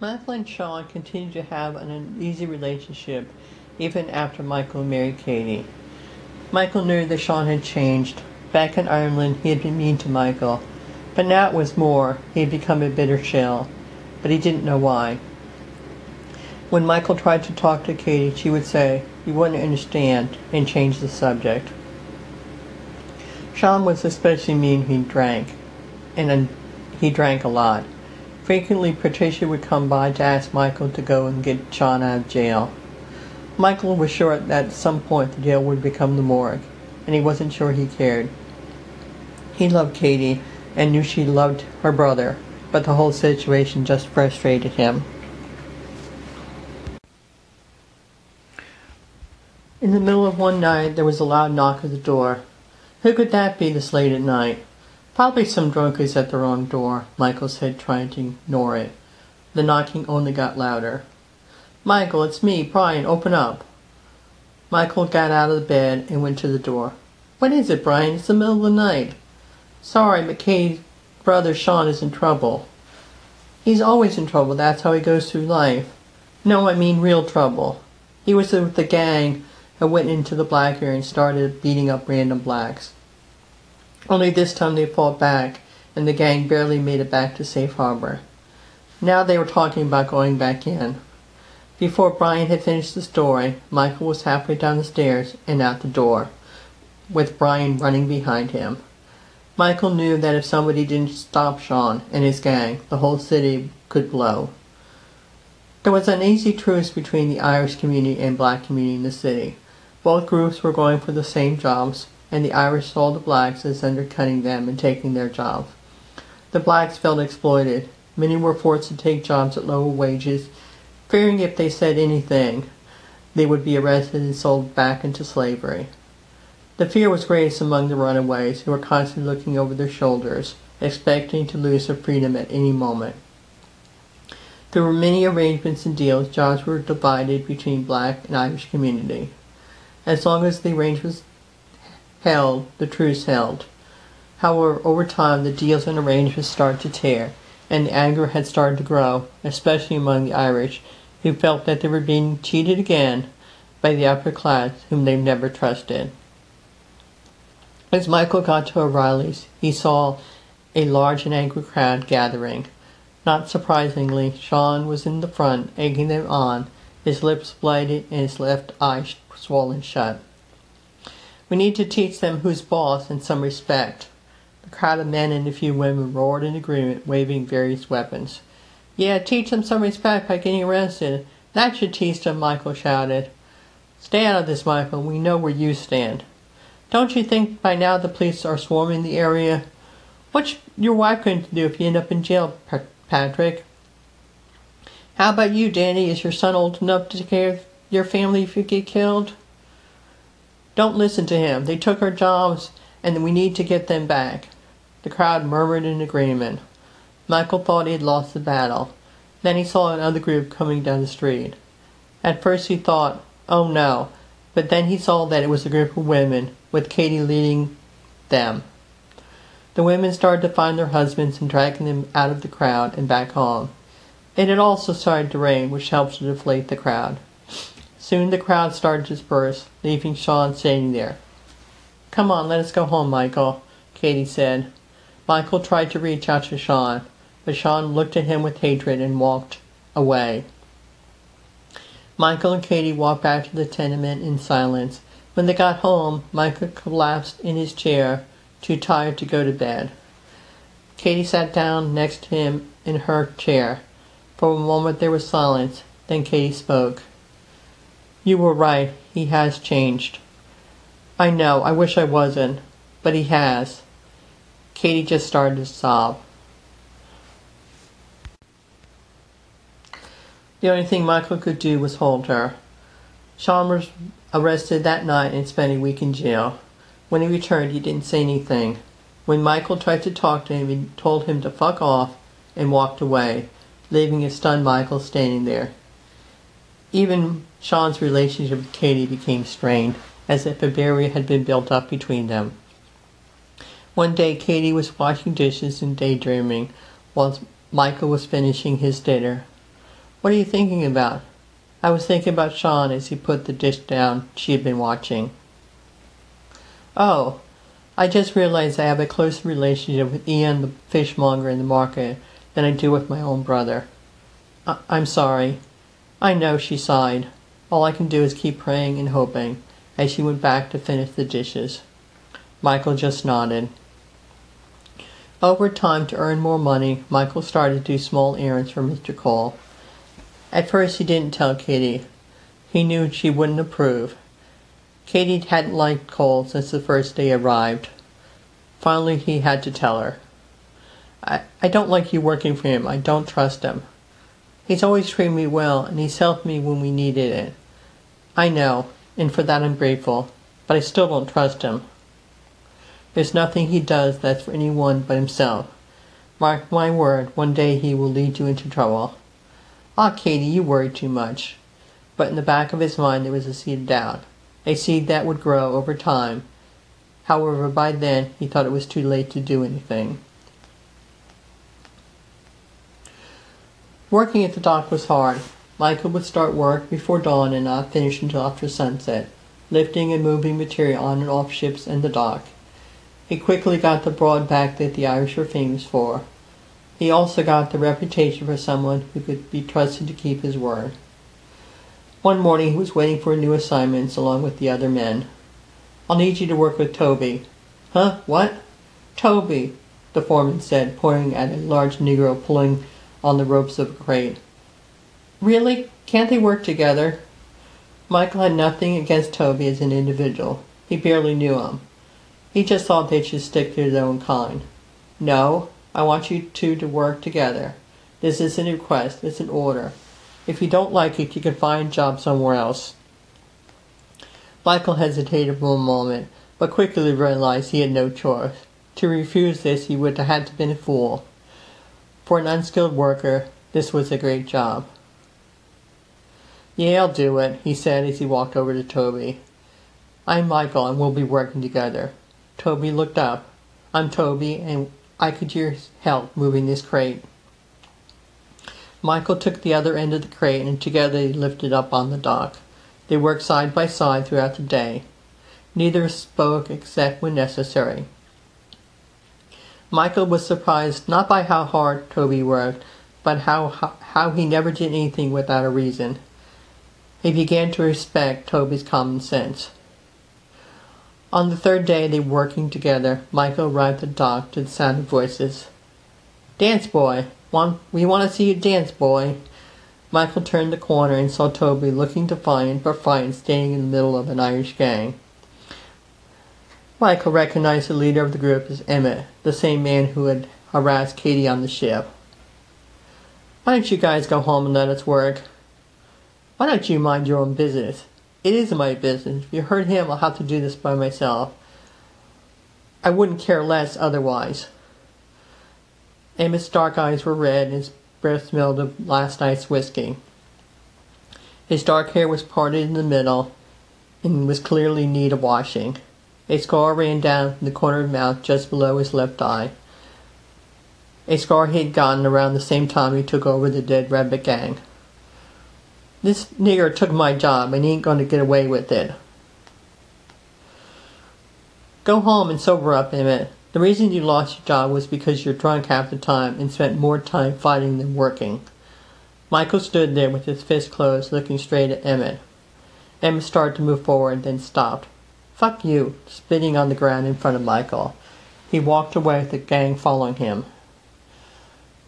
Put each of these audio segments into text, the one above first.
Michael and Sean continued to have an uneasy relationship even after Michael married Katie. Michael knew that Sean had changed. Back in Ireland, he had been mean to Michael, but now it was more. He had become a bitter shell, but he didn't know why. When Michael tried to talk to Katie, she would say, You wouldn't understand, and change the subject. Sean was especially mean he drank, and he drank a lot. Frequently, Patricia would come by to ask Michael to go and get Sean out of jail. Michael was sure that at some point the jail would become the morgue, and he wasn't sure he cared. He loved Katie and knew she loved her brother, but the whole situation just frustrated him. In the middle of one night, there was a loud knock at the door. Who could that be this late at night? Probably some drunkards at the wrong door, Michael said, trying to ignore it. The knocking only got louder. Michael, it's me, Brian, open up. Michael got out of the bed and went to the door. What is it, Brian? It's the middle of the night. Sorry, McKay's brother Sean is in trouble. He's always in trouble, that's how he goes through life. No, I mean real trouble. He was with the gang and went into the black area and started beating up random blacks. Only this time they fought back, and the gang barely made it back to safe harbor. Now they were talking about going back in. Before Brian had finished the story, Michael was halfway down the stairs and out the door, with Brian running behind him. Michael knew that if somebody didn't stop Sean and his gang, the whole city could blow. There was an easy truce between the Irish community and black community in the city. Both groups were going for the same jobs, and the Irish saw the blacks as undercutting them and taking their jobs. The blacks felt exploited. Many were forced to take jobs at lower wages fearing if they said anything, they would be arrested and sold back into slavery. The fear was greatest among the runaways, who were constantly looking over their shoulders, expecting to lose their freedom at any moment. There were many arrangements and deals. Jobs were divided between black and Irish community. As long as the arrangements held, the truce held. However, over time, the deals and arrangements started to tear, and the anger had started to grow, especially among the Irish, who felt that they were being cheated again by the upper class whom they never trusted. As Michael got to O'Reilly's, he saw a large and angry crowd gathering. Not surprisingly, Sean was in the front, egging them on, his lips blighted and his left eye swollen shut. We need to teach them who's boss in some respect. The crowd of men and a few women roared in agreement, waving various weapons. Yeah, teach them some respect by getting arrested. That should teach them, Michael shouted. Stay out of this, Michael. We know where you stand. Don't you think by now the police are swarming the area? What's your wife going to do if you end up in jail, Patrick? How about you, Danny? Is your son old enough to take care of your family if you get killed? Don't listen to him. They took our jobs, and we need to get them back. The crowd murmured in agreement. Michael thought he had lost the battle. Then he saw another group coming down the street. At first he thought, oh no, but then he saw that it was a group of women, with Katie leading them. The women started to find their husbands and dragging them out of the crowd and back home. It had also started to rain, which helped to deflate the crowd. Soon the crowd started to disperse, leaving Sean standing there. Come on, let us go home, Michael, Katie said. Michael tried to reach out to Sean, but Sean looked at him with hatred and walked away. Michael and Katie walked back to the tenement in silence. When they got home, Michael collapsed in his chair, too tired to go to bed. Katie sat down next to him in her chair. For a moment there was silence. Then Katie spoke. You were right. He has changed. I know. I wish I wasn't. But he has. Katie just started to sob. The only thing Michael could do was hold her. Was arrested that night and spent a week in jail. When he returned, he didn't say anything. When Michael tried to talk to him, he told him to fuck off and walked away, leaving a stunned Michael standing there. Even Sean's relationship with Katie became strained, as if a barrier had been built up between them. One day, Katie was washing dishes and daydreaming while Michael was finishing his dinner. What are you thinking about? I was thinking about Sean as he put the dish down she had been watching. Oh, I just realized I have a closer relationship with Ian the fishmonger in the market than I do with my own brother. I- I'm sorry. I know, she sighed. All I can do is keep praying and hoping as she went back to finish the dishes. Michael just nodded. Over time, to earn more money, Michael started to do small errands for Mr. Cole. At first, he didn't tell Katie. He knew she wouldn't approve. Katie hadn't liked Cole since the first day arrived. Finally, he had to tell her. I, I don't like you working for him. I don't trust him. He's always treated me well, and he's helped me when we needed it. I know, and for that I'm grateful, but I still don't trust him. There's nothing he does that's for anyone but himself. Mark my word, one day he will lead you into trouble. Ah, Katie, you worry too much. But in the back of his mind there was a seed of doubt, a seed that would grow over time. However, by then he thought it was too late to do anything. Working at the dock was hard. Michael would start work before dawn and not finish until after sunset, lifting and moving material on and off ships and the dock. He quickly got the broad back that the Irish were famous for. He also got the reputation for someone who could be trusted to keep his word. One morning he was waiting for new assignments along with the other men. I'll need you to work with Toby. Huh? What? Toby, the foreman said, pointing at a large Negro pulling on the ropes of a crate. Really? Can't they work together? Michael had nothing against Toby as an individual. He barely knew him. He just thought they should stick to their own kind. No, I want you two to work together. This isn't a request, it's an order. If you don't like it, you can find a job somewhere else. Michael hesitated for a moment, but quickly realized he had no choice. To refuse this, he would have had to been a fool. For an unskilled worker, this was a great job. Yeah, I'll do it, he said as he walked over to Toby. I'm Michael and we'll be working together. Toby looked up. I'm Toby and I could use help moving this crate. Michael took the other end of the crate and together they lifted it up on the dock. They worked side by side throughout the day. Neither spoke except when necessary. Michael was surprised not by how hard Toby worked, but how, how, how he never did anything without a reason. He began to respect Toby's common sense. On the third day they were working together, Michael arrived at the dock to the sound of voices. Dance boy! Want, we want to see you dance, boy! Michael turned the corner and saw Toby looking defiant but frightened standing in the middle of an Irish gang. Michael recognized the leader of the group as Emmett, the same man who had harassed Katie on the ship. Why don't you guys go home and let us work? Why don't you mind your own business? It is my business. If you hurt him, I'll have to do this by myself. I wouldn't care less otherwise. Emmett's dark eyes were red and his breath smelled of last night's whiskey. His dark hair was parted in the middle and was clearly in need of washing. A scar ran down the corner of his mouth just below his left eye. A scar he had gotten around the same time he took over the Dead Rabbit gang. This nigger took my job and he ain't going to get away with it. Go home and sober up, Emmett. The reason you lost your job was because you're drunk half the time and spent more time fighting than working. Michael stood there with his fist closed, looking straight at Emmett. Emmett started to move forward, then stopped. Fuck you, spitting on the ground in front of Michael. He walked away with the gang following him.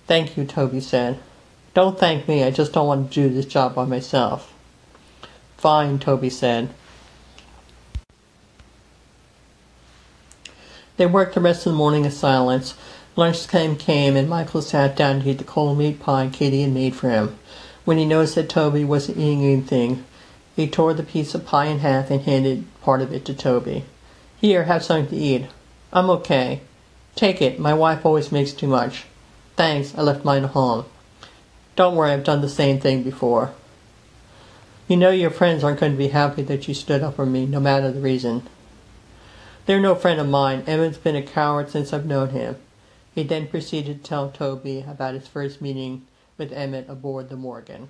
Thank you, Toby said. Don't thank me, I just don't want to do this job by myself. Fine, Toby said. They worked the rest of the morning in silence. Lunch time came, and Michael sat down to eat the cold meat pie Katie had made for him. When he noticed that Toby wasn't eating anything, he tore the piece of pie in half and handed part of it to Toby. Here, have something to eat. I'm okay. Take it. My wife always makes too much. Thanks. I left mine at home. Don't worry, I've done the same thing before. You know your friends aren't going to be happy that you stood up for me, no matter the reason. They're no friend of mine. Emmett's been a coward since I've known him. He then proceeded to tell Toby about his first meeting with Emmett aboard the Morgan.